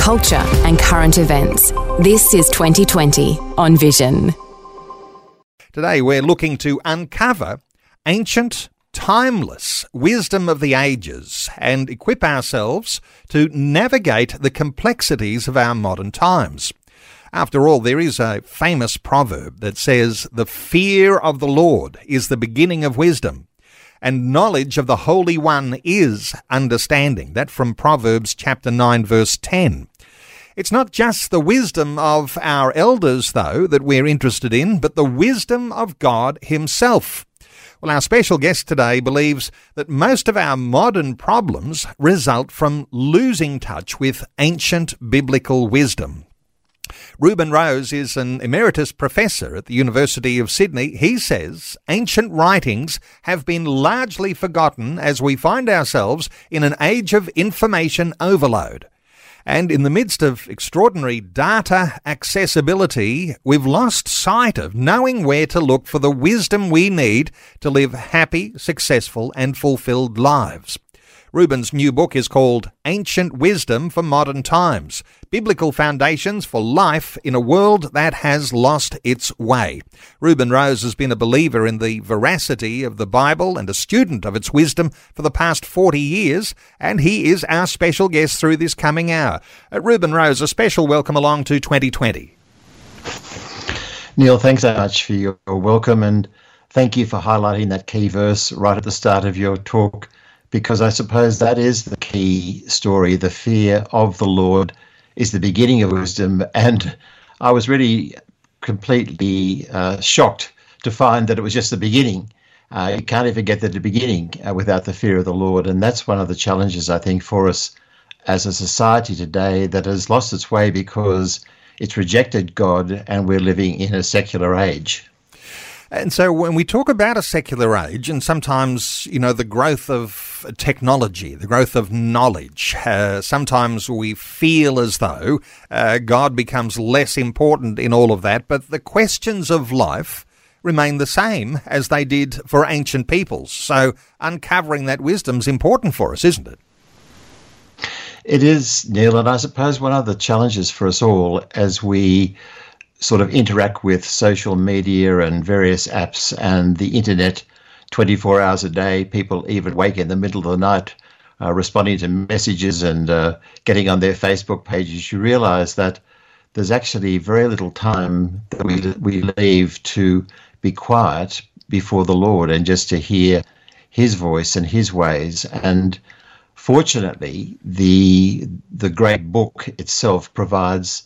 culture, and current events. This is 2020 on Vision. Today we're looking to uncover ancient, timeless wisdom of the ages and equip ourselves to navigate the complexities of our modern times. After all, there is a famous proverb that says, The fear of the Lord is the beginning of wisdom and knowledge of the Holy One is understanding. That from Proverbs chapter 9 verse 10. It's not just the wisdom of our elders, though, that we're interested in, but the wisdom of God Himself. Well, our special guest today believes that most of our modern problems result from losing touch with ancient biblical wisdom. Reuben Rose is an emeritus professor at the University of Sydney. He says ancient writings have been largely forgotten as we find ourselves in an age of information overload. And in the midst of extraordinary data accessibility, we've lost sight of knowing where to look for the wisdom we need to live happy, successful, and fulfilled lives. Reuben's new book is called Ancient Wisdom for Modern Times Biblical Foundations for Life in a World That Has Lost Its Way. Reuben Rose has been a believer in the veracity of the Bible and a student of its wisdom for the past 40 years, and he is our special guest through this coming hour. Uh, Reuben Rose, a special welcome along to 2020. Neil, thanks so much for your welcome and thank you for highlighting that key verse right at the start of your talk because I suppose that is the key story. The fear of the Lord is the beginning of wisdom. And I was really completely uh, shocked to find that it was just the beginning. Uh, you can't even get to the beginning uh, without the fear of the Lord. And that's one of the challenges, I think, for us as a society today that has lost its way because it's rejected God and we're living in a secular age. And so when we talk about a secular age, and sometimes, you know, the growth of technology, the growth of knowledge, uh, sometimes we feel as though uh, God becomes less important in all of that, but the questions of life remain the same as they did for ancient peoples. So uncovering that wisdom is important for us, isn't it? It is, Neil, and I suppose one of the challenges for us all as we sort of interact with social media and various apps and the internet 24 hours a day. People even wake in the middle of the night uh, responding to messages and uh, getting on their Facebook pages. You realize that there's actually very little time that we, we leave to be quiet before the Lord and just to hear His voice and His ways. And fortunately, the the great book itself provides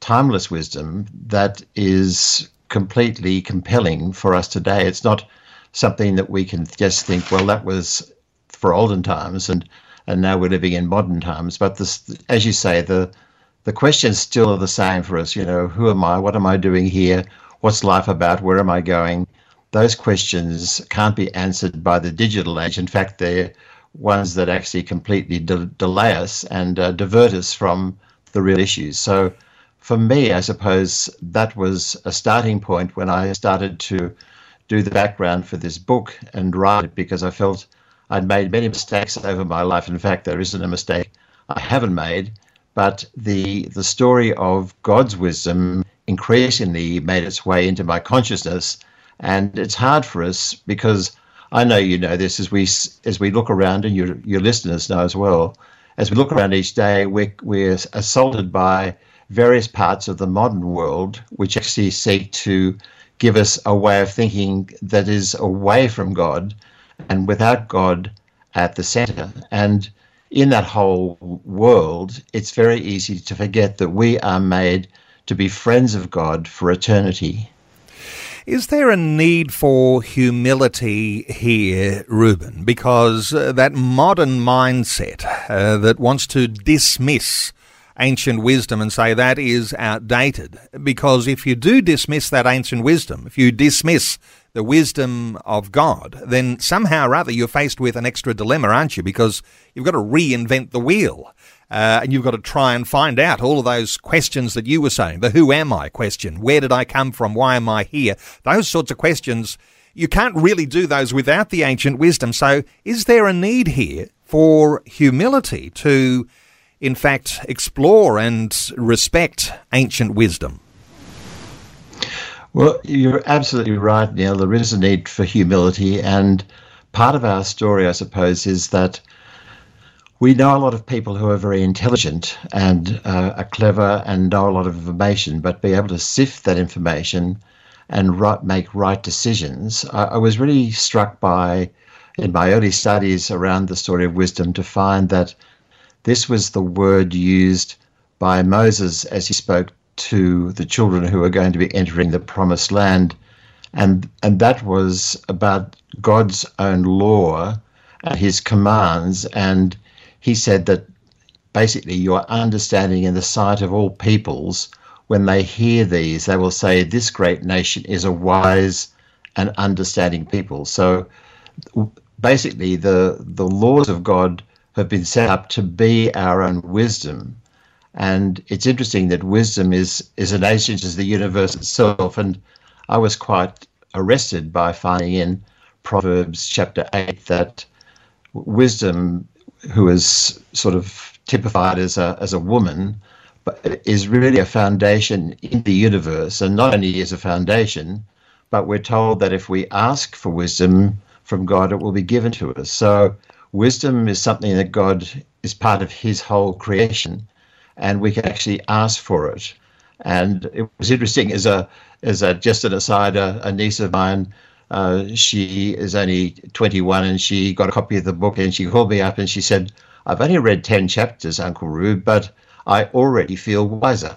timeless wisdom that is completely compelling for us today. It's not something that we can just think, well, that was for olden times, and and now we're living in modern times. But this, as you say, the the questions still are the same for us. You know, who am I? What am I doing here? What's life about? Where am I going? Those questions can't be answered by the digital age. In fact, they're ones that actually completely de- delay us and uh, divert us from the real issues. So for me, I suppose that was a starting point when I started to do the background for this book and write it because I felt I'd made many mistakes over my life. In fact, there isn't a mistake I haven't made, but the the story of God's wisdom increasingly made its way into my consciousness, and it's hard for us because I know you know this as we as we look around, and your your listeners know as well. As we look around each day, we're we're assaulted by various parts of the modern world which actually seek to give us a way of thinking that is away from God and without God at the center. And in that whole world, it's very easy to forget that we are made to be friends of God for eternity. Is there a need for humility here, Reuben? Because uh, that modern mindset uh, that wants to dismiss ancient wisdom and say that is outdated. Because if you do dismiss that ancient wisdom, if you dismiss the wisdom of God, then somehow or other you're faced with an extra dilemma, aren't you? Because you've got to reinvent the wheel. Uh, and you've got to try and find out all of those questions that you were saying the who am I question, where did I come from, why am I here? Those sorts of questions, you can't really do those without the ancient wisdom. So, is there a need here for humility to, in fact, explore and respect ancient wisdom? Well, you're absolutely right, Neil. There is a need for humility. And part of our story, I suppose, is that we know a lot of people who are very intelligent and uh, are clever and know a lot of information, but be able to sift that information and right, make right decisions. I, I was really struck by, in my early studies around the story of wisdom, to find that this was the word used by Moses as he spoke to the children who were going to be entering the promised land. And, and that was about God's own law and his commands and he said that basically your understanding in the sight of all peoples, when they hear these, they will say, This great nation is a wise and understanding people. So basically, the, the laws of God have been set up to be our own wisdom. And it's interesting that wisdom is, is an agent of the universe itself. And I was quite arrested by finding in Proverbs chapter 8 that wisdom who is sort of typified as a as a woman, but is really a foundation in the universe, and not only is a foundation, but we're told that if we ask for wisdom from God, it will be given to us. So wisdom is something that God is part of His whole creation, and we can actually ask for it. And it was interesting as a as a just an aside, a, a niece of mine uh, she is only 21 and she got a copy of the book and she called me up and she said, I've only read 10 chapters, Uncle Rube, but I already feel wiser.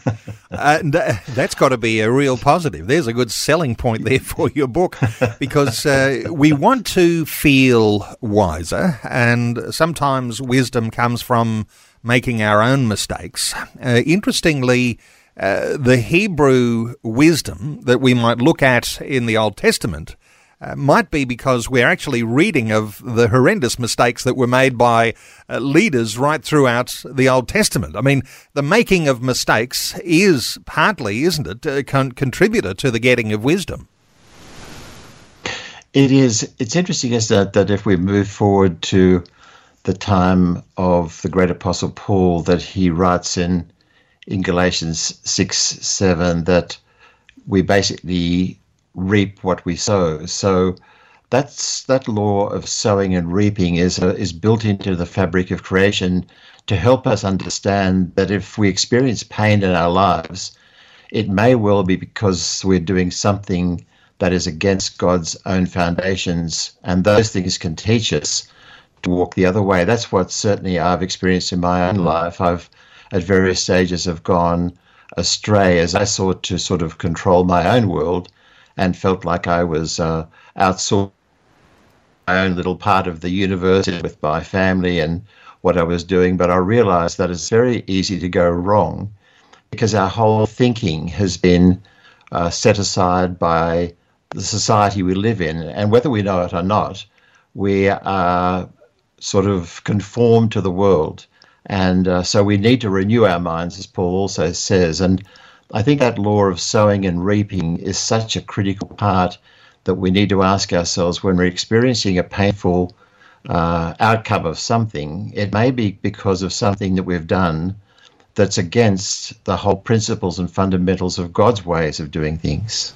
uh, that's got to be a real positive. There's a good selling point there for your book because uh, we want to feel wiser, and sometimes wisdom comes from making our own mistakes. Uh, interestingly, uh, the Hebrew wisdom that we might look at in the Old Testament uh, might be because we're actually reading of the horrendous mistakes that were made by uh, leaders right throughout the Old Testament. I mean, the making of mistakes is partly, isn't it, a con- contributor to the getting of wisdom. It is. It's interesting, isn't it, that if we move forward to the time of the great apostle Paul, that he writes in in Galatians 6 7 that we basically reap what we sow. So that's that law of sowing and reaping is uh, is built into the fabric of creation to help us understand that if we experience pain in our lives, it may well be because we're doing something that is against God's own foundations, and those things can teach us to walk the other way. That's what certainly I've experienced in my own life. I've at various stages have gone astray as I sought to sort of control my own world and felt like I was uh, my own little part of the universe with my family and what I was doing. But I realized that it's very easy to go wrong because our whole thinking has been uh, set aside by the society we live in. And whether we know it or not, we are sort of conformed to the world. And uh, so we need to renew our minds, as Paul also says. And I think that law of sowing and reaping is such a critical part that we need to ask ourselves when we're experiencing a painful uh, outcome of something, it may be because of something that we've done that's against the whole principles and fundamentals of God's ways of doing things.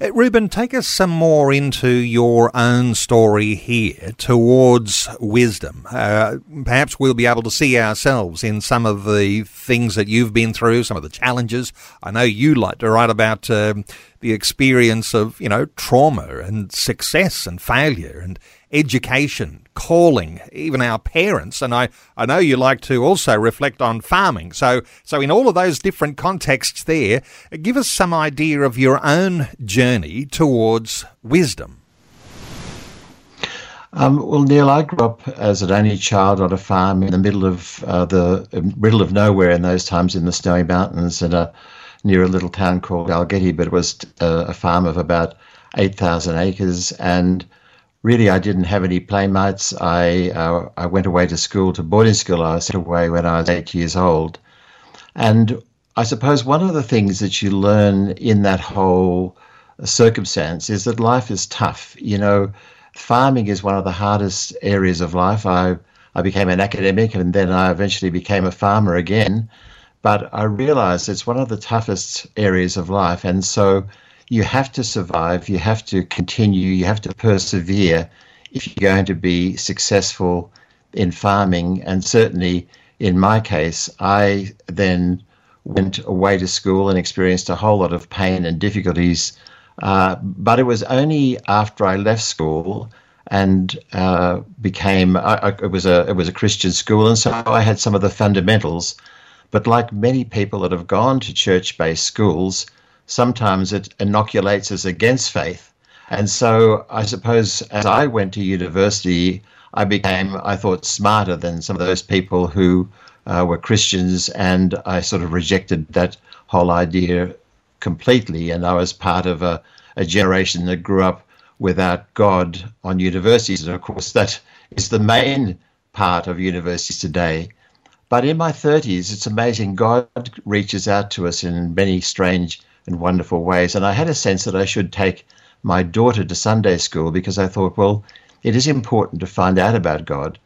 Uh, Reuben, take us some more into your own story here towards wisdom. Uh, perhaps we'll be able to see ourselves in some of the things that you've been through, some of the challenges. I know you like to write about um, the experience of, you know, trauma and success and failure and education, calling, even our parents. And I, I know you like to also reflect on farming. So, so in all of those different contexts there, give us some idea of your own journey towards wisdom. Um, well, Neil, I grew up as an only child on a farm in the middle of uh, the middle of nowhere in those times in the snowy mountains, and near a little town called Dalgety, but it was a, a farm of about eight thousand acres, and really I didn't have any playmates. I uh, I went away to school to boarding school. I was sent away when I was eight years old, and I suppose one of the things that you learn in that whole circumstance is that life is tough. You know, farming is one of the hardest areas of life. I I became an academic and then I eventually became a farmer again. But I realized it's one of the toughest areas of life. And so you have to survive, you have to continue, you have to persevere if you're going to be successful in farming. And certainly in my case, I then went away to school and experienced a whole lot of pain and difficulties. Uh, but it was only after I left school and uh, became I, I, it was a it was a Christian school, and so I had some of the fundamentals. But like many people that have gone to church-based schools, sometimes it inoculates us against faith. And so I suppose as I went to university, I became, I thought, smarter than some of those people who uh, were Christians, and I sort of rejected that whole idea completely. And I was part of a, a generation that grew up without God on universities. And of course, that is the main part of universities today. But in my 30s, it's amazing. God reaches out to us in many strange and wonderful ways. And I had a sense that I should take my daughter to Sunday school because I thought, well, it is important to find out about God.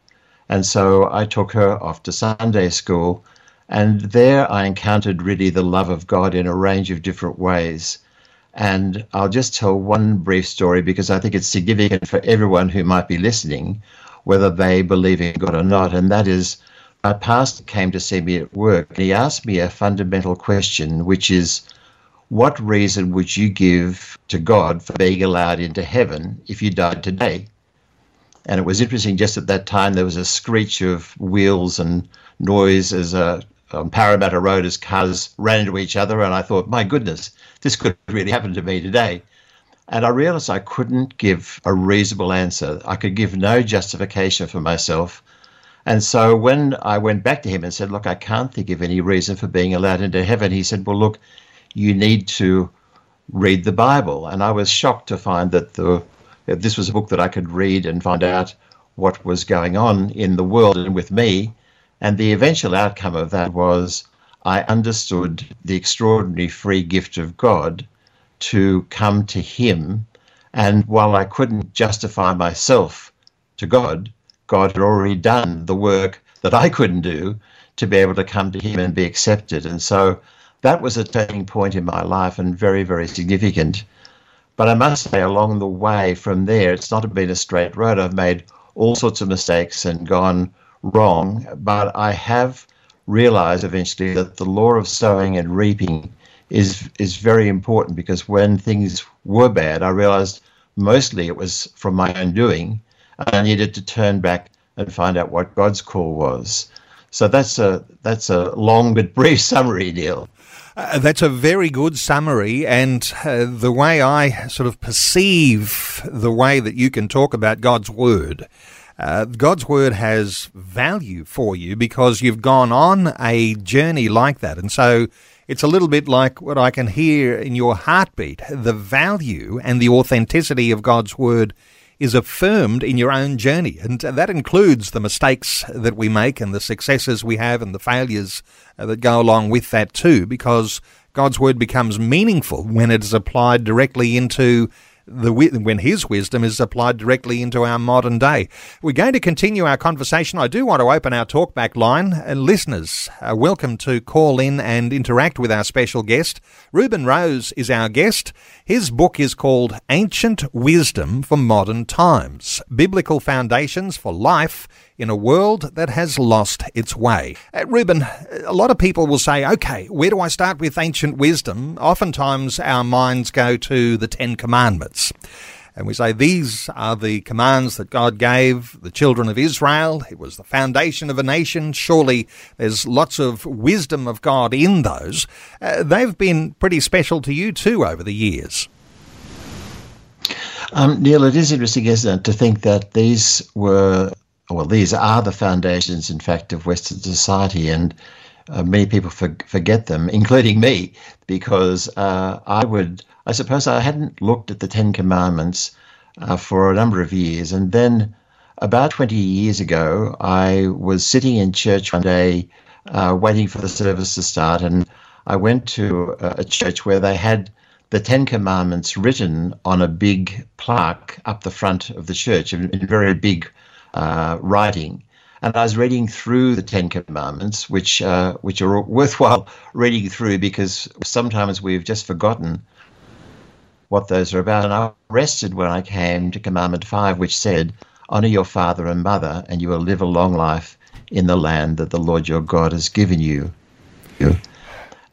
And so I took her off to Sunday school. And there I encountered really the love of God in a range of different ways. And I'll just tell one brief story because I think it's significant for everyone who might be listening, whether they believe in God or not. And that is, my pastor came to see me at work and he asked me a fundamental question, which is, what reason would you give to God for being allowed into heaven if you died today? And it was interesting, just at that time, there was a screech of wheels and noise as a, on Parramatta Road as cars ran into each other. And I thought, my goodness, this could really happen to me today. And I realized I couldn't give a reasonable answer. I could give no justification for myself. And so when I went back to him and said, Look, I can't think of any reason for being allowed into heaven, he said, Well, look, you need to read the Bible. And I was shocked to find that the Uh, this was a book that I could read and find out what was going on in the world and with me. And the eventual outcome of that was I understood the extraordinary free gift of God to come to Him. And while I couldn't justify myself to God, God had already done the work that I couldn't do to be able to come to Him and be accepted. And so that was a turning point in my life and very, very significant. But I must say, along the way from there, it's not been a straight road. I've made all sorts of mistakes and gone wrong, but I have realized eventually that the law of sowing and reaping is is very important because when things were bad, I realized mostly it was from my own doing, and I needed to turn back and find out what God's call was. So that's a that's a long but brief summary, Neil. Uh, that's a very good summary, and uh, the way I sort of perceive the way that you can talk about God's Word. Uh, God's Word has value for you because you've gone on a journey like that. And so it's a little bit like what I can hear in your heartbeat. The value and the authenticity of God's Word is affirmed in your own journey. And that includes the mistakes that we make and the successes we have and the failures uh, that go along with that too, because God's word becomes meaningful when it is applied directly into the when his wisdom is applied directly into our modern day. We're going to continue our conversation. I do want to open our talkback line, and listeners are welcome to call in and interact with our special guest. Reuben Rose is our guest. His book is called Ancient Wisdom for Modern Times: Biblical Foundations for Life in a world that has lost its way. Uh, Reuben, a lot of people will say, okay, where do I start with ancient wisdom? Oftentimes our minds go to the Ten Commandments. And we say these are the commands that God gave the children of Israel. It was the foundation of a nation. Surely there's lots of wisdom of God in those. Uh, they've been pretty special to you too over the years. Um, Neil, it is interesting, isn't it, to think that these were, well, these are the foundations, in fact, of Western society, and uh, many people for, forget them, including me, because uh, I would, I suppose, I hadn't looked at the Ten Commandments uh, for a number of years, and then about 20 years ago, I was sitting in church one day, uh, waiting for the service to start, and I went to a, a church where they had the Ten Commandments written on a big plaque up the front of the church in, in very big uh, writing. And I was reading through the Ten Commandments, which uh, which are worthwhile reading through because sometimes we've just forgotten what those are about. And I rested when I came to Commandment Five, which said, "Honor your father and mother, and you will live a long life in the land that the Lord your God has given you."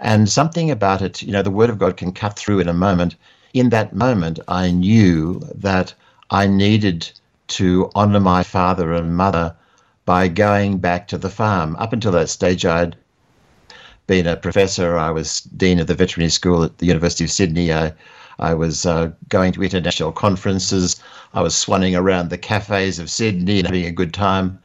And something about it, you know, the Word of God can cut through in a moment. In that moment, I knew that I needed to honor my father and mother by going back to the farm. Up until that stage, I'd been a professor. I was dean of the veterinary school at the University of Sydney. I, I was uh, going to international conferences. I was swanning around the cafes of Sydney and having a good time.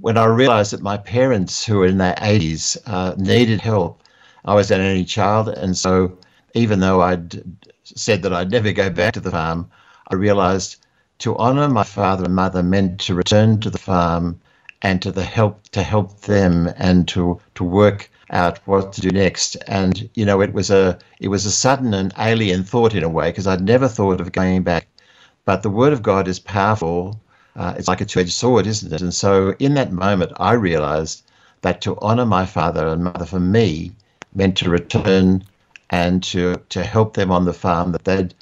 When I realized that my parents, who were in their 80s, uh, needed help, I was an only child, and so even though I'd said that I'd never go back to the farm, I realized to honor my father and mother meant to return to the farm and to the help to help them and to to work out what to do next. And you know, it was a it was a sudden and alien thought in a way because I'd never thought of going back. But the word of God is powerful. Uh, it's like a two-edged sword, isn't it? And so, in that moment, I realized that to honor my father and mother for me meant to return and to, to help them on the farm that they'd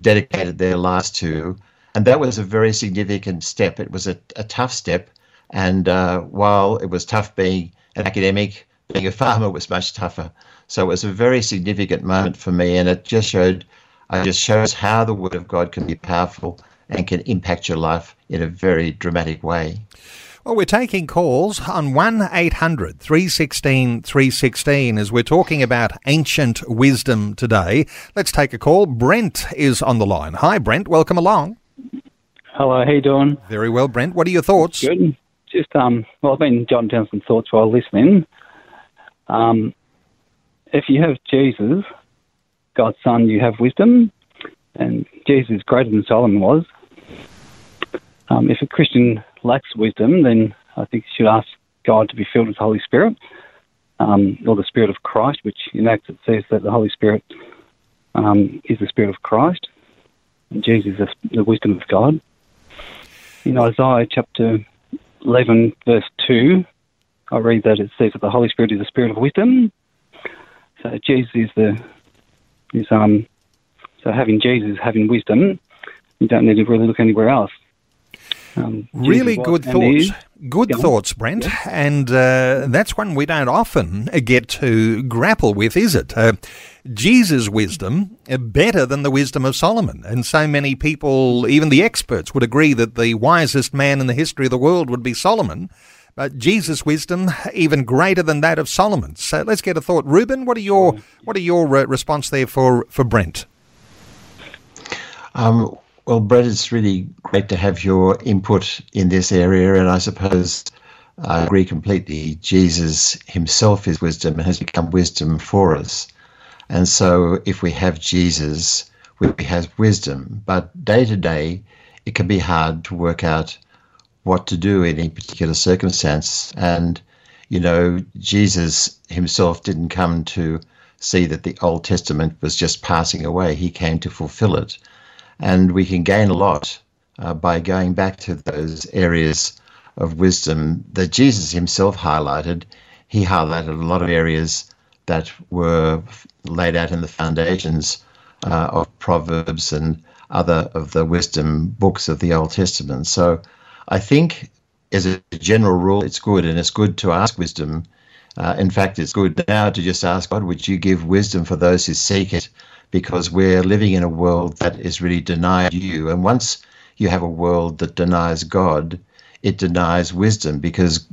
dedicated their lives to. And that was a very significant step. It was a, a tough step. And uh, while it was tough being an academic, being a farmer was much tougher. So it was a very significant moment for me. And it just showed, it just shows how the Word of God can be powerful and can impact your life in a very dramatic way. Well, we're taking calls on 1 800 316 316 as we're talking about ancient wisdom today. Let's take a call. Brent is on the line. Hi, Brent. Welcome along. Hello, how you doing? Very well, Brent. What are your thoughts? Good. Just, um, well, I've been jotting down some thoughts while listening. Um, if you have Jesus, God's Son, you have wisdom, and Jesus is greater than Solomon was. Um, if a Christian lacks wisdom, then I think you should ask God to be filled with the Holy Spirit, um, or the Spirit of Christ, which in Acts it says that the Holy Spirit um, is the Spirit of Christ, and Jesus is the wisdom of God. In Isaiah chapter 11, verse 2, I read that it says that the Holy Spirit is the Spirit of wisdom. So Jesus is the is um so having Jesus having wisdom, you don't need to really look anywhere else. Um, really good thoughts. Good yeah. thoughts, Brent. Yeah. And uh, that's one we don't often get to grapple with, is it? Uh, Jesus' wisdom uh, better than the wisdom of Solomon. And so many people, even the experts, would agree that the wisest man in the history of the world would be Solomon. But Jesus' wisdom even greater than that of Solomon. So let's get a thought, Reuben. What are your what are your uh, response there for for Brent? Um, well, Brent, it's really great to have your input in this area, and I suppose I agree completely. Jesus himself is wisdom and has become wisdom for us. And so if we have Jesus, we have wisdom. But day to day, it can be hard to work out what to do in any particular circumstance. And, you know, Jesus himself didn't come to see that the Old Testament was just passing away, he came to fulfill it. And we can gain a lot uh, by going back to those areas of wisdom that Jesus himself highlighted. He highlighted a lot of areas that were laid out in the foundations uh, of Proverbs and other of the wisdom books of the Old Testament. So I think, as a general rule, it's good, and it's good to ask wisdom. Uh, in fact, it's good now to just ask God, would you give wisdom for those who seek it? because we're living in a world that is really denied you. And once you have a world that denies God, it denies wisdom because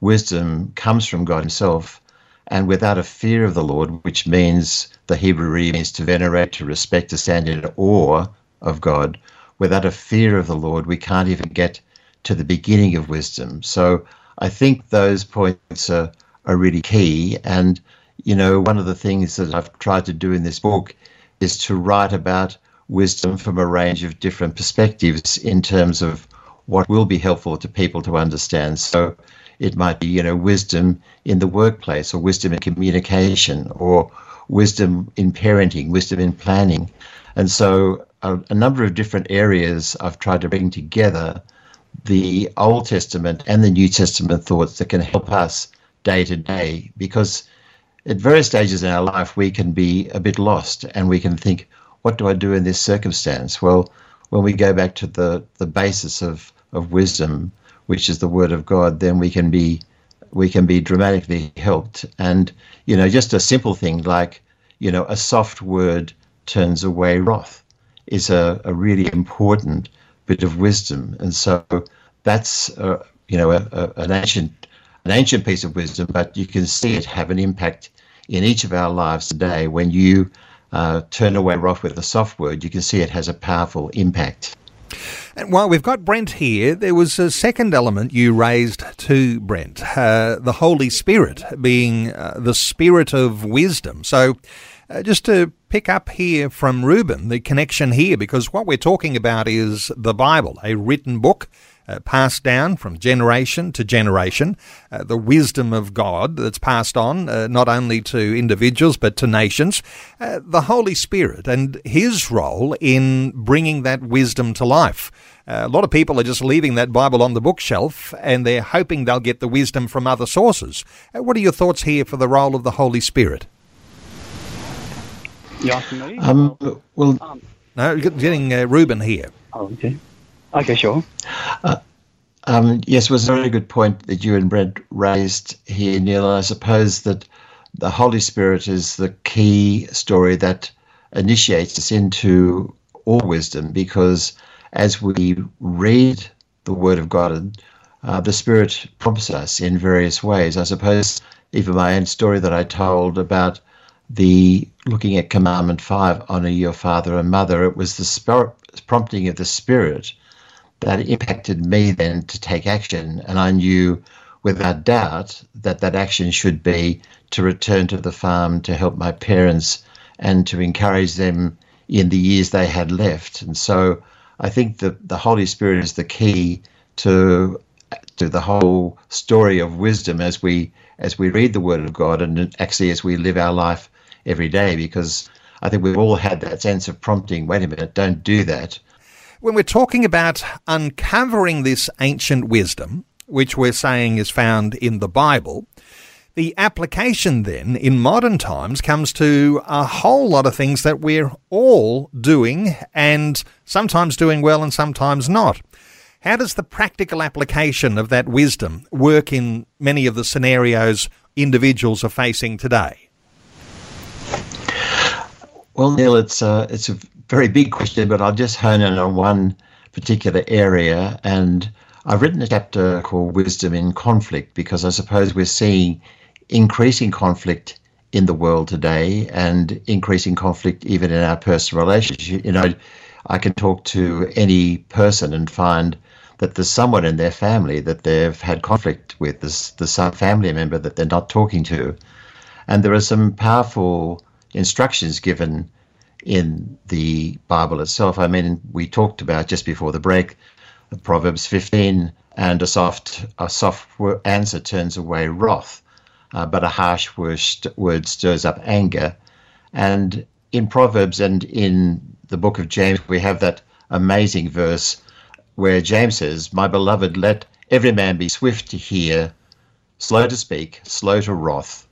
wisdom comes from God Himself. And without a fear of the Lord, which means the Hebrew means to venerate, to respect, to stand in awe of God, without a fear of the Lord, we can't even get to the beginning of wisdom. So I think those points are, are really key. And, you know, one of the things that I've tried to do in this book is to write about wisdom from a range of different perspectives in terms of what will be helpful to people to understand. So it might be, you know, wisdom in the workplace or wisdom in communication or wisdom in parenting, wisdom in planning. And so a, a number of different areas I've tried to bring together the Old Testament and the New Testament thoughts that can help us day to day because at various stages in our life we can be a bit lost and we can think what do I do in this circumstance? Well when we go back to the the basis of of wisdom which is the word of God then we can be we can be dramatically helped. And you know just a simple thing like you know a soft word turns away wrath is a, a really important bit of wisdom, and so that's uh, you know a, a, an ancient an ancient piece of wisdom, but you can see it have an impact in each of our lives today. When you uh, turn away wrath with a soft word, you can see it has a powerful impact. And while we've got Brent here, there was a second element you raised to Brent, uh, the Holy Spirit being uh, the spirit of wisdom. So, uh, just to pick up here from Reuben, the connection here, because what we're talking about is the Bible, a written book. Uh, passed down from generation to generation, uh, the wisdom of God that's passed on uh, not only to individuals but to nations, uh, the Holy Spirit and His role in bringing that wisdom to life. Uh, a lot of people are just leaving that Bible on the bookshelf and they're hoping they'll get the wisdom from other sources. Uh, what are your thoughts here for the role of the Holy Spirit? You asking me? Um, well, Um, No, you're getting uh, Reuben here. oh, okay. Okay, sure. Um, yes, it was a very good point that you and Brent raised here, Neil. I suppose that the Holy Spirit is the key story that initiates us into all wisdom because as we read the Word of God, uh, the Spirit prompts us in various ways. I suppose even my own story that I told about the looking at Commandment 5, honor your father and mother, it was the spirit, prompting of the Spirit that impacted me then to take action. And I knew without doubt that that action should be to return to the farm to help my parents and to encourage them in the years they had left. And so I think that the Holy Spirit is the key to to the whole story of wisdom as we as we read the Word of God and actually as we live our life every day because I think we've all had that sense of prompting, wait a minute, don't do that. When we're talking about uncovering this ancient wisdom, which we're saying is found in the Bible, the application then in modern times comes to a whole lot of things that we're all doing and sometimes doing well and sometimes not. How does the practical application of that wisdom work in many of the scenarios individuals are facing today? Well, Neil, it's a, it's a very big question, but I'll just hone in on one particular area. And I've written a chapter called Wisdom in Conflict because I suppose we're seeing increasing conflict in the world today and increasing conflict even in our personal relationships. You know, I can talk to any person and find that there's someone in their family that they've had conflict with, there's, there's some family member that they're not talking to. And there are some powerful instructions given in the Bible itself. I mean, we talked about just before the break, Proverbs 15, and a soft a soft answer turns away wrath, uh, but a harsh word, word stirs up anger. And in Proverbs and in the book of James, we have that amazing verse where James says, "My beloved, let every man be swift to hear, slow to speak, slow to wrath."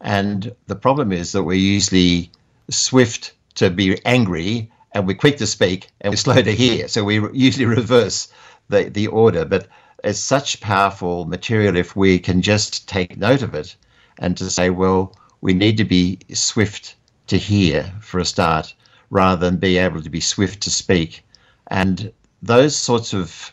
And the problem is that we're usually swift to be angry and we're quick to speak and we're slow to hear. So we usually reverse the, the order. But it's such powerful material if we can just take note of it and to say, well, we need to be swift to hear for a start rather than be able to be swift to speak. And those sorts of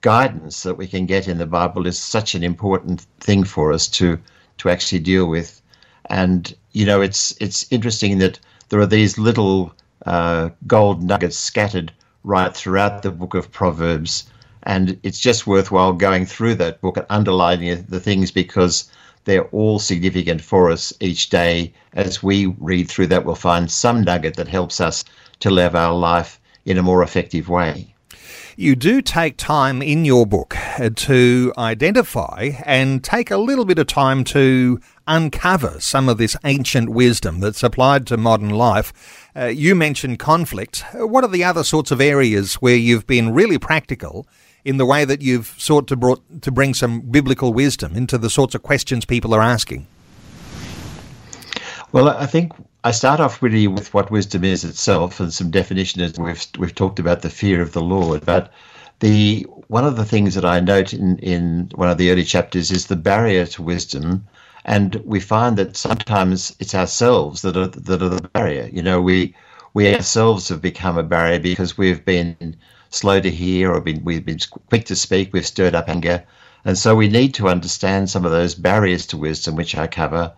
guidance that we can get in the Bible is such an important thing for us to to actually deal with. And you know, it's it's interesting that there are these little uh, gold nuggets scattered right throughout the book of Proverbs. And it's just worthwhile going through that book and underlining the things because they're all significant for us each day. As we read through that, we'll find some nugget that helps us to live our life in a more effective way. You do take time in your book uh, to identify and take a little bit of time to uncover some of this ancient wisdom that's applied to modern life. Uh, you mentioned conflict. What are the other sorts of areas where you've been really practical in the way that you've sought to, brought, to bring some biblical wisdom into the sorts of questions people are asking? Well, I think I start off really with what wisdom is itself and some definitions. We've we've talked about the fear of the Lord, but the one of the things that I note in, in one of the early chapters is the barrier to wisdom, and we find that sometimes it's ourselves that are that are the barrier. You know, we we ourselves have become a barrier because we've been slow to hear or been, we've been quick to speak. We've stirred up anger, and so we need to understand some of those barriers to wisdom, which I cover.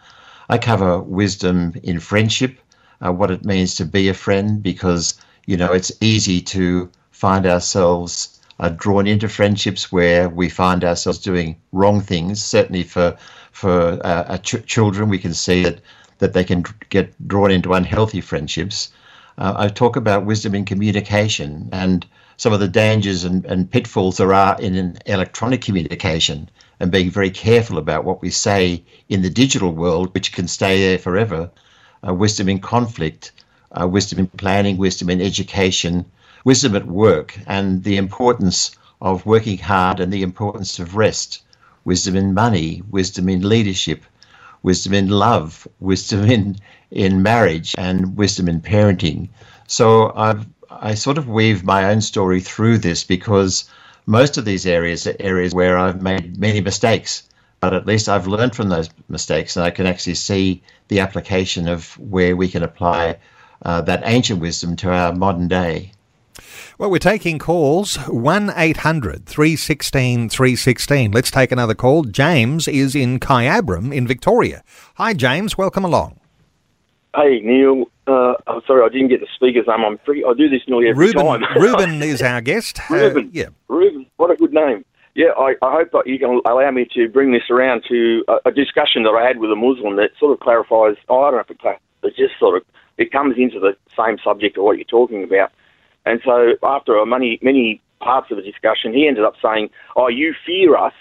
I cover wisdom in friendship, uh, what it means to be a friend, because you know it's easy to find ourselves uh, drawn into friendships where we find ourselves doing wrong things. Certainly for for uh, ch- children, we can see that that they can get drawn into unhealthy friendships. Uh, I talk about wisdom in communication and some of the dangers and, and pitfalls there are in electronic communication and being very careful about what we say in the digital world, which can stay there forever. Uh, wisdom in conflict, uh, wisdom in planning, wisdom in education, wisdom at work, and the importance of working hard and the importance of rest, wisdom in money, wisdom in leadership, wisdom in love, wisdom in, in marriage, and wisdom in parenting. So I've I sort of weave my own story through this because most of these areas are areas where I've made many mistakes, but at least I've learned from those mistakes and I can actually see the application of where we can apply uh, that ancient wisdom to our modern day. Well, we're taking calls 1 800 316 316. Let's take another call. James is in Kyabram in Victoria. Hi, James. Welcome along. Hey, Neil. Uh, I'm sorry, I didn't get the speaker's name. I'm pretty. I do this nearly every Reuben, time. Reuben is our guest. Reuben. Uh, yeah. Reuben. What a good name. Yeah, I, I hope that you can allow me to bring this around to a, a discussion that I had with a Muslim that sort of clarifies. Oh, I don't know if it, clar- it just sort of it comes into the same subject of what you're talking about. And so after a many many parts of the discussion, he ended up saying, "Oh, you fear us,"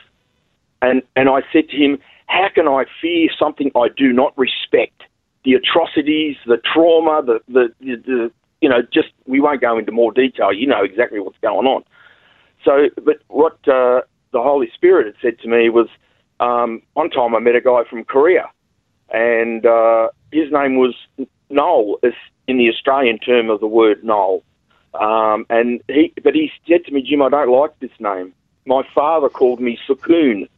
and and I said to him, "How can I fear something I do not respect?" The atrocities, the trauma, the, the, the, the, you know, just we won't go into more detail. You know exactly what's going on. So, but what uh, the Holy Spirit had said to me was, um, one time I met a guy from Korea, and uh, his name was Noel, in the Australian term of the word Noel. Um, and he, but he said to me, Jim, I don't like this name. My father called me Sukoon.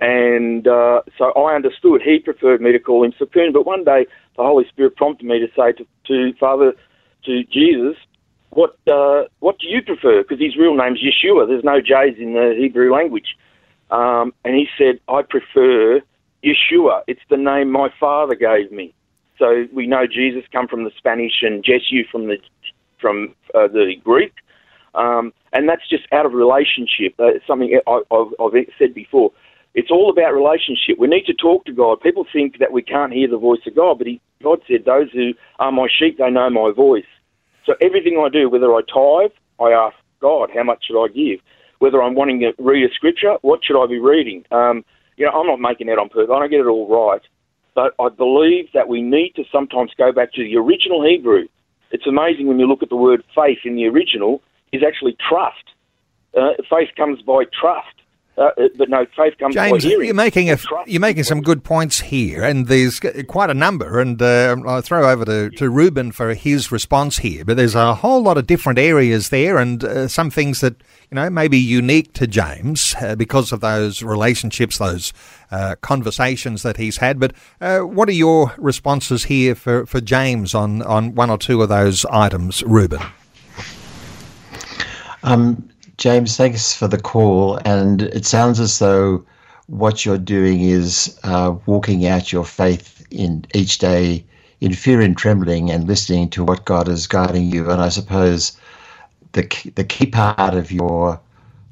And uh, so I understood he preferred me to call him Sukoon. But one day the Holy Spirit prompted me to say to, to Father, to Jesus, what uh, what do you prefer? Because his real name's Yeshua. There's no J's in the Hebrew language. Um, and he said, I prefer Yeshua. It's the name my father gave me. So we know Jesus come from the Spanish and Jesu from the from uh, the Greek. Um, and that's just out of relationship. Uh, something I, have said before. It's all about relationship. We need to talk to God. People think that we can't hear the voice of God, but he, God said, Those who are my sheep, they know my voice. So everything I do, whether I tithe, I ask God, how much should I give? Whether I'm wanting to read a scripture, what should I be reading? Um, you know, I'm not making that on purpose. I don't get it all right. But I believe that we need to sometimes go back to the original Hebrew. It's amazing when you look at the word faith in the original is actually trust. Uh, faith comes by trust. Uh, but no, faith comes James, by hearing. You're making a, you're making some good points here, and there's quite a number. And uh, I'll throw over to, to Reuben for his response here. But there's a whole lot of different areas there, and uh, some things that you know may be unique to James uh, because of those relationships, those uh, conversations that he's had. But uh, what are your responses here for, for James on on one or two of those items, Reuben? Um, James, thanks for the call. And it sounds as though what you're doing is uh, walking out your faith in each day in fear and trembling and listening to what God is guiding you. And I suppose the the key part of your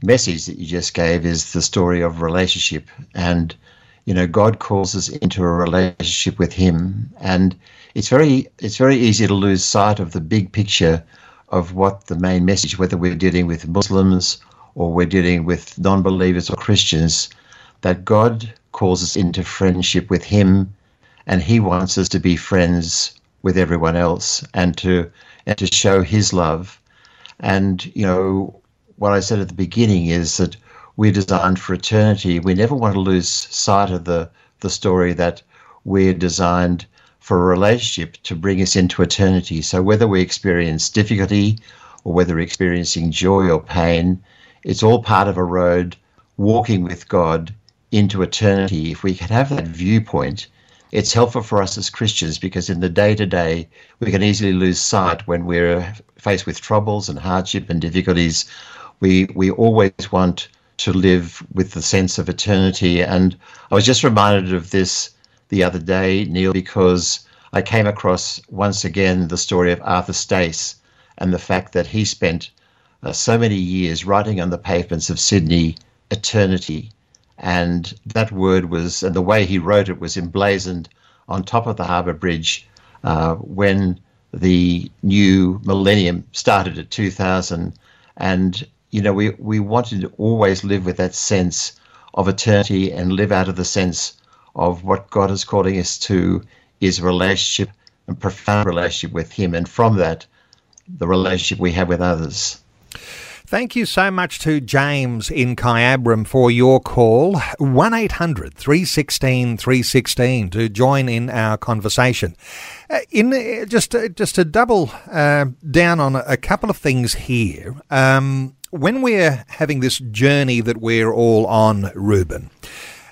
message that you just gave is the story of relationship and you know god calls us into a relationship with him and it's very it's very easy to lose sight of the big picture of what the main message whether we're dealing with muslims or we're dealing with non-believers or christians that god calls us into friendship with him and he wants us to be friends with everyone else and to and to show his love and you know what I said at the beginning is that we're designed for eternity. We never want to lose sight of the, the story that we're designed for a relationship to bring us into eternity. So whether we experience difficulty or whether we're experiencing joy or pain, it's all part of a road walking with God into eternity. If we can have that viewpoint, it's helpful for us as Christians because in the day to day, we can easily lose sight when we're faced with troubles and hardship and difficulties we we always want to live with the sense of eternity. And I was just reminded of this the other day, Neil, because I came across once again the story of Arthur Stace and the fact that he spent uh, so many years writing on the pavements of Sydney eternity. And that word was, and the way he wrote it was emblazoned on top of the harbour bridge uh, when the new millennium started at 2000. And you know, we, we wanted to always live with that sense of eternity and live out of the sense of what God is calling us to is relationship and profound relationship with Him. And from that, the relationship we have with others. Thank you so much to James in Kyabram for your call. 1 800 316 316 to join in our conversation. Uh, in uh, just, uh, just to double uh, down on a, couple of things here. Um, when we're having this journey that we're all on, Reuben,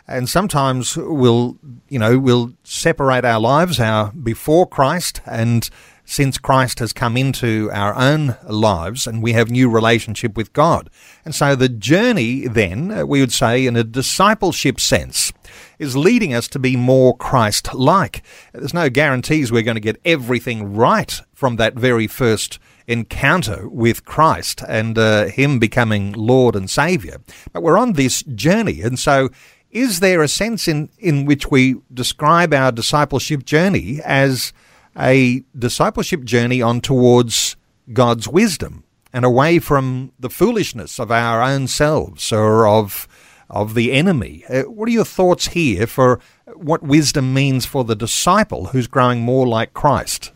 and sometimes we'll, you know, we'll separate our lives, our before Christ, and since Christ has come into our own lives, and we have new relationship with God. And so the journey, then, uh, we would say, in a discipleship sense, is leading us to be more Christ like. There's no guarantees we're going to get everything right from that very first encounter with Christ and uh, Him becoming Lord and Saviour. But we're on this journey. And so, is there a sense in, in which we describe our discipleship journey as a discipleship journey on towards God's wisdom and away from the foolishness of our own selves or of of the enemy. Uh, what are your thoughts here for what wisdom means for the disciple who's growing more like Christ?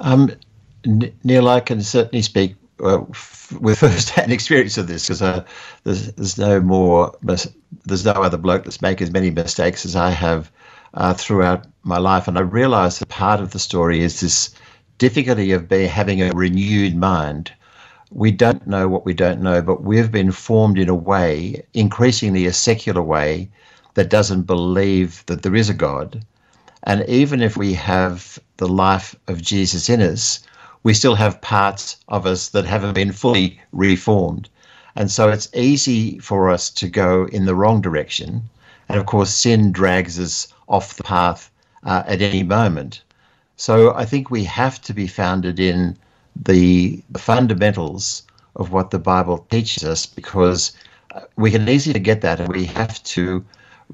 Um, Neil, I can certainly speak uh, with first-hand experience of this because uh, there's, there's no more there's no other bloke that's made as many mistakes as I have uh, throughout my life, and I realise that part of the story is this difficulty of be, having a renewed mind. We don't know what we don't know, but we've been formed in a way, increasingly a secular way, that doesn't believe that there is a God. And even if we have the life of Jesus in us, we still have parts of us that haven't been fully reformed. And so it's easy for us to go in the wrong direction. And of course, sin drags us off the path uh, at any moment. So I think we have to be founded in the, fundamentals of what the Bible teaches us because uh, we can easily forget that and we have to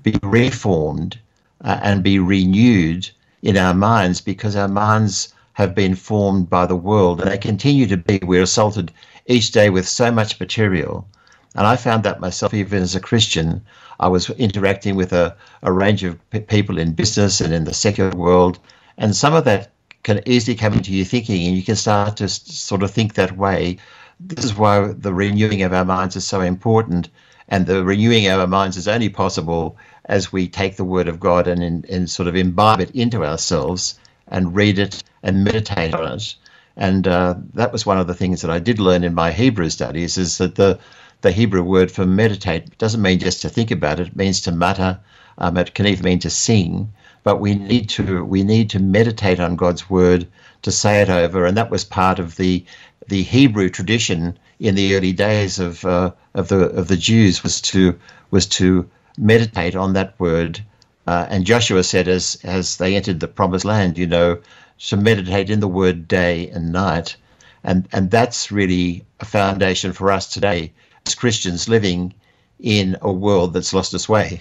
be reformed uh, and be renewed in our minds because our minds have been formed by the world, and they continue to be. We're assaulted each day with so much material. And I found that myself, even as a Christian, I was interacting with a, a range of p- people in business and in the secular world. And some of that can easily come into your thinking, and you can start to sort of think that way. This is why the renewing of our minds is so important. And the renewing of our minds is only possible as we take the Word of God and, and sort of imbibe it into ourselves and read it and meditate on it. And uh, that was one of the things that I did learn in my Hebrew studies is that the, the Hebrew word for meditate doesn't mean just to think about it, it means to mutter. Um, it can even mean to sing, but we need to we need to meditate on God's word to say it over, and that was part of the the Hebrew tradition in the early days of uh, of the of the Jews was to was to meditate on that word uh, and Joshua said, as as they entered the promised land, you know, to meditate in the word day and night. And, and that's really a foundation for us today as Christians living in a world that's lost its way.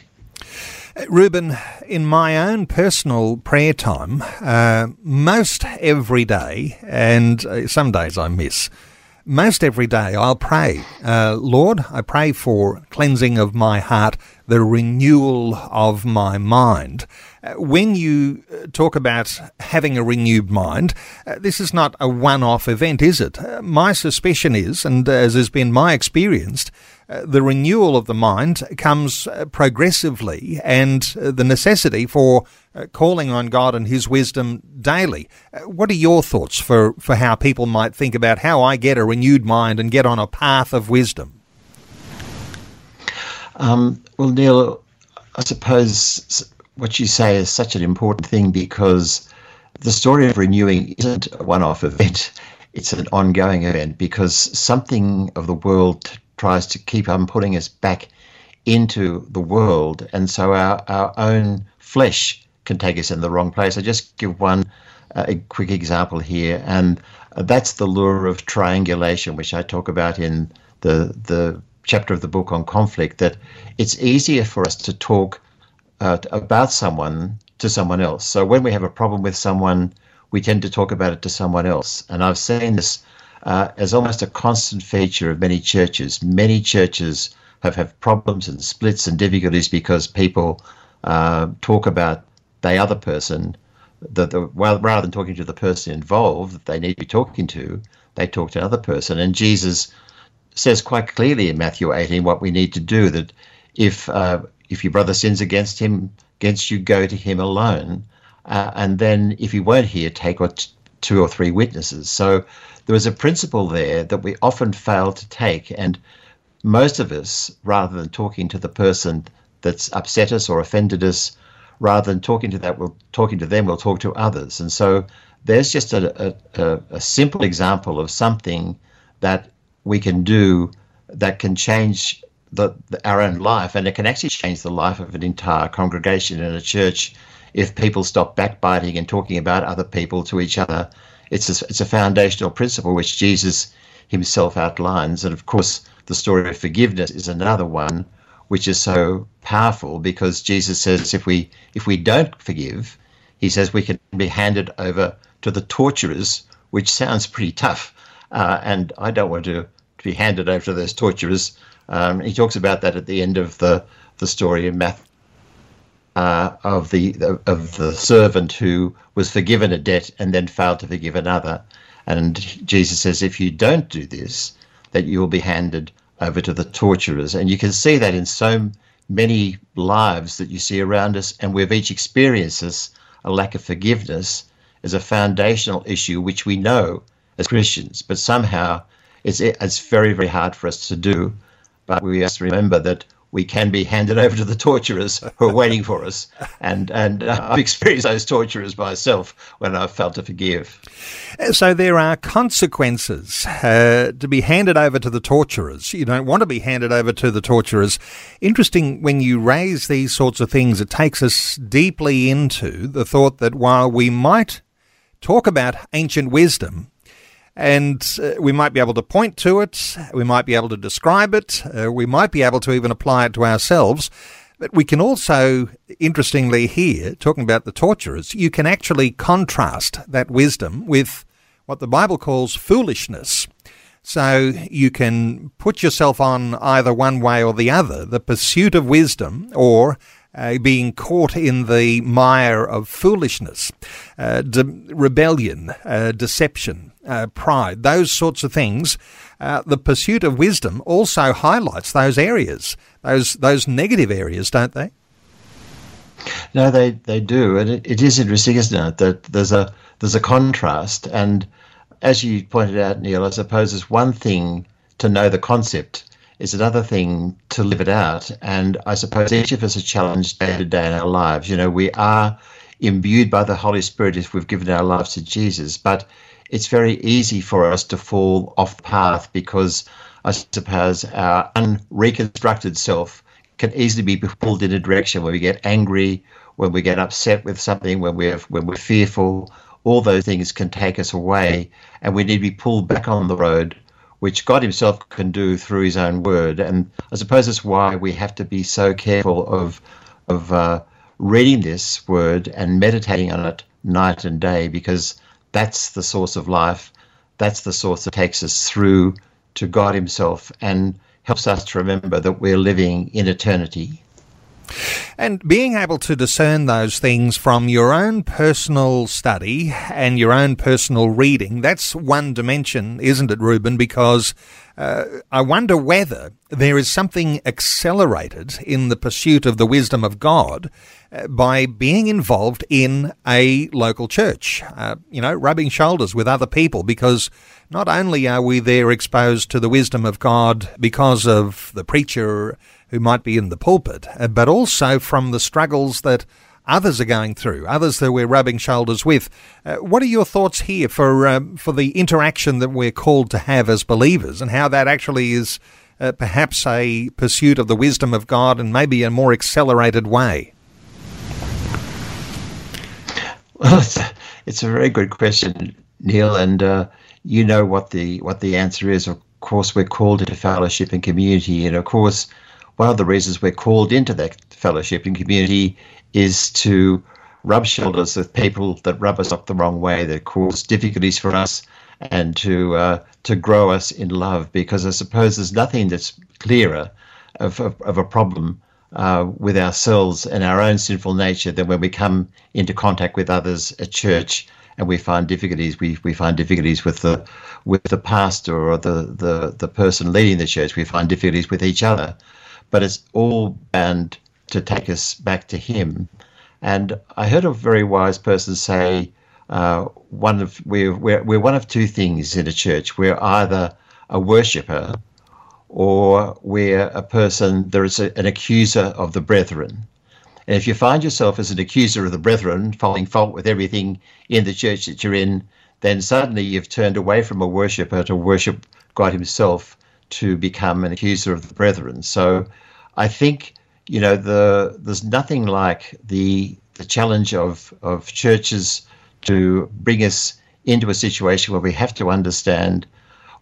Reuben, in my own personal prayer time, uh, most every day, and uh, some days I miss, most every day I'll pray, uh, Lord, I pray for cleansing of my heart, the renewal of my mind. Uh, when you uh, talk about having a renewed mind, uh, this is not a one off event, is it? My suspicion is, and as has been my experience, the renewal of the mind comes uh, progressively and uh, the necessity for calling on God and His wisdom daily. What are your thoughts for, for how people might think about how I get a renewed mind and get on a path of wisdom? Um, well, Neil, I suppose what you say is such an important thing because the story of renewing isn't a one off event, it's an ongoing event because something of the world tries to keep on putting us back into the world. And so our, our own flesh can take us in the wrong place. I just give one uh, a quick example here, and that's the lure of triangulation, which I talk about in the the chapter of the book on conflict. That it's easier for us to talk uh, about someone to someone else. So when we have a problem with someone, we tend to talk about it to someone else. And I've seen this uh, as almost a constant feature of many churches. Many churches have had problems and splits and difficulties because people uh, talk about the other person. The, the, well, rather than talking to the person involved that they need to be talking to, they talk to another person. And Jesus says quite clearly in Matthew 18 what we need to do that if uh, if your brother sins against him against you, go to him alone, uh, and then if he won't hear, take or two or three witnesses. So there was a principle there that we often fail to take. And most of us, rather than talking to the person that's upset us or offended us, rather than talking to that, we'll talking to them, we'll talk to others. And so there's just a, a, a simple example of something that we can do that can change the, the, our own life, and it can actually change the life of an entire congregation in a church if people stop backbiting and talking about other people to each other it's a, it's a foundational principle which Jesus himself outlines. And of course, the story of forgiveness is another one which is so powerful because Jesus says if we if we don't forgive, he says we can be handed over to the torturers, which sounds pretty tough. Uh, and I don't want to, to be handed over to those torturers. Um, he talks about that at the end of the, the story in Matthew uh, of the of the servant who was forgiven a debt and then failed to forgive another. And Jesus says, if you don't do this, that you will be handed over to the torturers. And you can see that in so many lives that you see around us, and we've each experienced this. A lack of forgiveness is a foundational issue which we know as Christians, but somehow it's it's very very hard for us to do. But we have to remember that we can be handed over to the torturers who are waiting for us. And and uh, I've experienced those torturers myself when I've failed to forgive. So there are consequences uh, to be handed over to the torturers. You don't want to be handed over to the torturers. Interesting when you raise these sorts of things, it takes us deeply into the thought that while we might talk about ancient wisdom, and uh, we might be able to point to it, we might be able to describe it, uh, we might be able to even apply it to ourselves. But we can also, interestingly, here, talking about the torturers, you can actually contrast that wisdom with what the Bible calls foolishness. So you can put yourself on either one way or the other the pursuit of wisdom or uh, being caught in the mire of foolishness, uh, de- rebellion, uh, deception, uh, pride, those sorts of things. Uh, the pursuit of wisdom also highlights those areas, those those negative areas, don't they? No, they, they do, and it, it is interesting, isn't it, that there's a there's a contrast, and as you pointed out, Neil, I suppose it's one thing to know the concept it's another thing to live it out. And I suppose each of us are challenged day to day in our lives. You know, we are imbued by the Holy Spirit if we've given our lives to Jesus, but it's very easy for us to fall off path because I suppose our unreconstructed self can easily be pulled in a direction where we get angry, when we get upset with something, when we're when we're fearful, all those things can take us away, and we need to be pulled back on the road, which God Himself can do through His own Word. And I suppose that's why we have to be so careful of of uh, reading this Word and meditating on it night and day, because that's the source of life. That's the source that takes us through to God Himself and helps us to remember that we're living in eternity. And being able to discern those things from your own personal study and your own personal reading, that's one dimension, isn't it, Reuben? Because uh, I wonder whether there is something accelerated in the pursuit of the wisdom of God uh, by being involved in a local church, uh, you know, rubbing shoulders with other people, because not only are we there exposed to the wisdom of God because of the preacher who might be in the pulpit, uh, but also from the struggles that others are going through, others that we're rubbing shoulders with. Uh, what are your thoughts here for uh, for the interaction that we're called to have as believers, and how that actually is uh, perhaps a pursuit of the wisdom of God and maybe a more accelerated way? Well, it's a, it's a very good question, Neil, and uh, you know what the what the answer is. Of course, we're called into fellowship and community, and of course, one of the reasons we're called into that fellowship and community is to rub shoulders with people that rub us up the wrong way, that cause difficulties for us, and to uh, to grow us in love. Because I suppose there's nothing that's clearer of, of, of a problem uh, with ourselves and our own sinful nature than when we come into contact with others at church and we find difficulties. We, we find difficulties with the with the pastor or the, the, the person leading the church. We find difficulties with each other, but it's all bound to take us back to Him. And I heard a very wise person say, uh, "One of we're, we're we're one of two things in a church. We're either a worshipper, Or we're a person, there is a, an accuser of the brethren. And if you find yourself as an accuser of the brethren, finding fault with everything in the church that you're in, then suddenly you've turned away from a worshipper to worship God Himself to become an accuser of the brethren. So I think, you know, the there's nothing like the the challenge of, of churches to bring us into a situation where we have to understand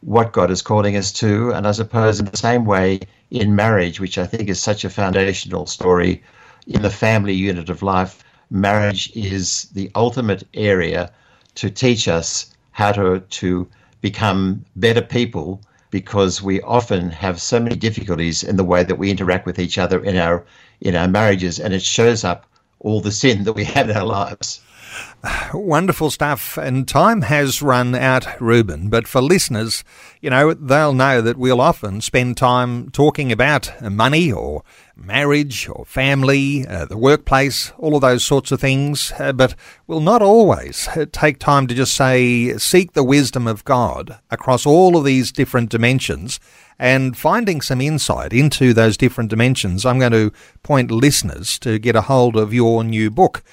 what God is calling us to. And I suppose in the same way in marriage, which I think is such a foundational story in the family unit of life, marriage is the ultimate area to teach us how to, to become better people because we often have so many difficulties in the way that we interact with each other in our in our marriages and it shows up all the sin that we have in our lives. Wonderful stuff. And time has run out, Reuben. But for listeners, you know, they'll know that we'll often spend time talking about money or marriage or family, uh, the workplace, all of those sorts of things. Uh, but we'll not always uh, take time to just say, seek the wisdom of God across all of these different dimensions. And finding some insight into those different dimensions, I'm going to point listeners to get a hold of your new book.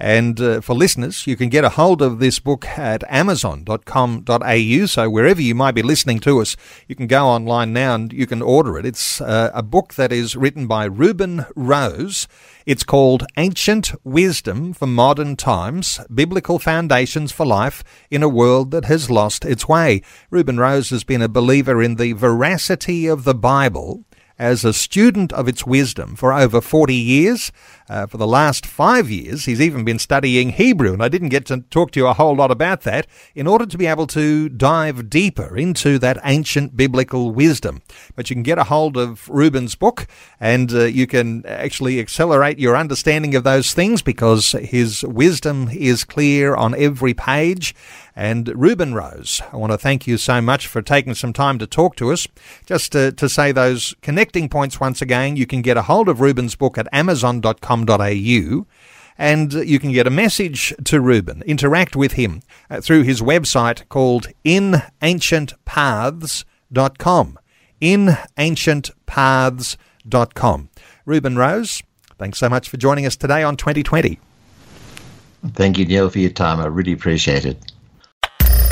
And uh, for listeners, you can get a hold of this book at amazon.com.au. So wherever you might be listening to us, you can go online now and you can order it. It's uh, a book that is written by Reuben Rose. It's called Ancient Wisdom for Modern Times Biblical Foundations for Life in a World That Has Lost Its Way. Reuben Rose has been a believer in the veracity of the Bible as a student of its wisdom for over 40 years. Uh, for the last five years, he's even been studying Hebrew, and I didn't get to talk to you a whole lot about that in order to be able to dive deeper into that ancient biblical wisdom. But you can get a hold of Reuben's book, and uh, you can actually accelerate your understanding of those things because his wisdom is clear on every page. And Reuben Rose, I want to thank you so much for taking some time to talk to us. Just to, to say those connecting points once again, you can get a hold of Reuben's book at amazon.com.au and you can get a message to Reuben, interact with him uh, through his website called inancientpaths.com. inancientpaths.com. Reuben Rose, thanks so much for joining us today on 2020. Thank you, Neil, for your time. I really appreciate it.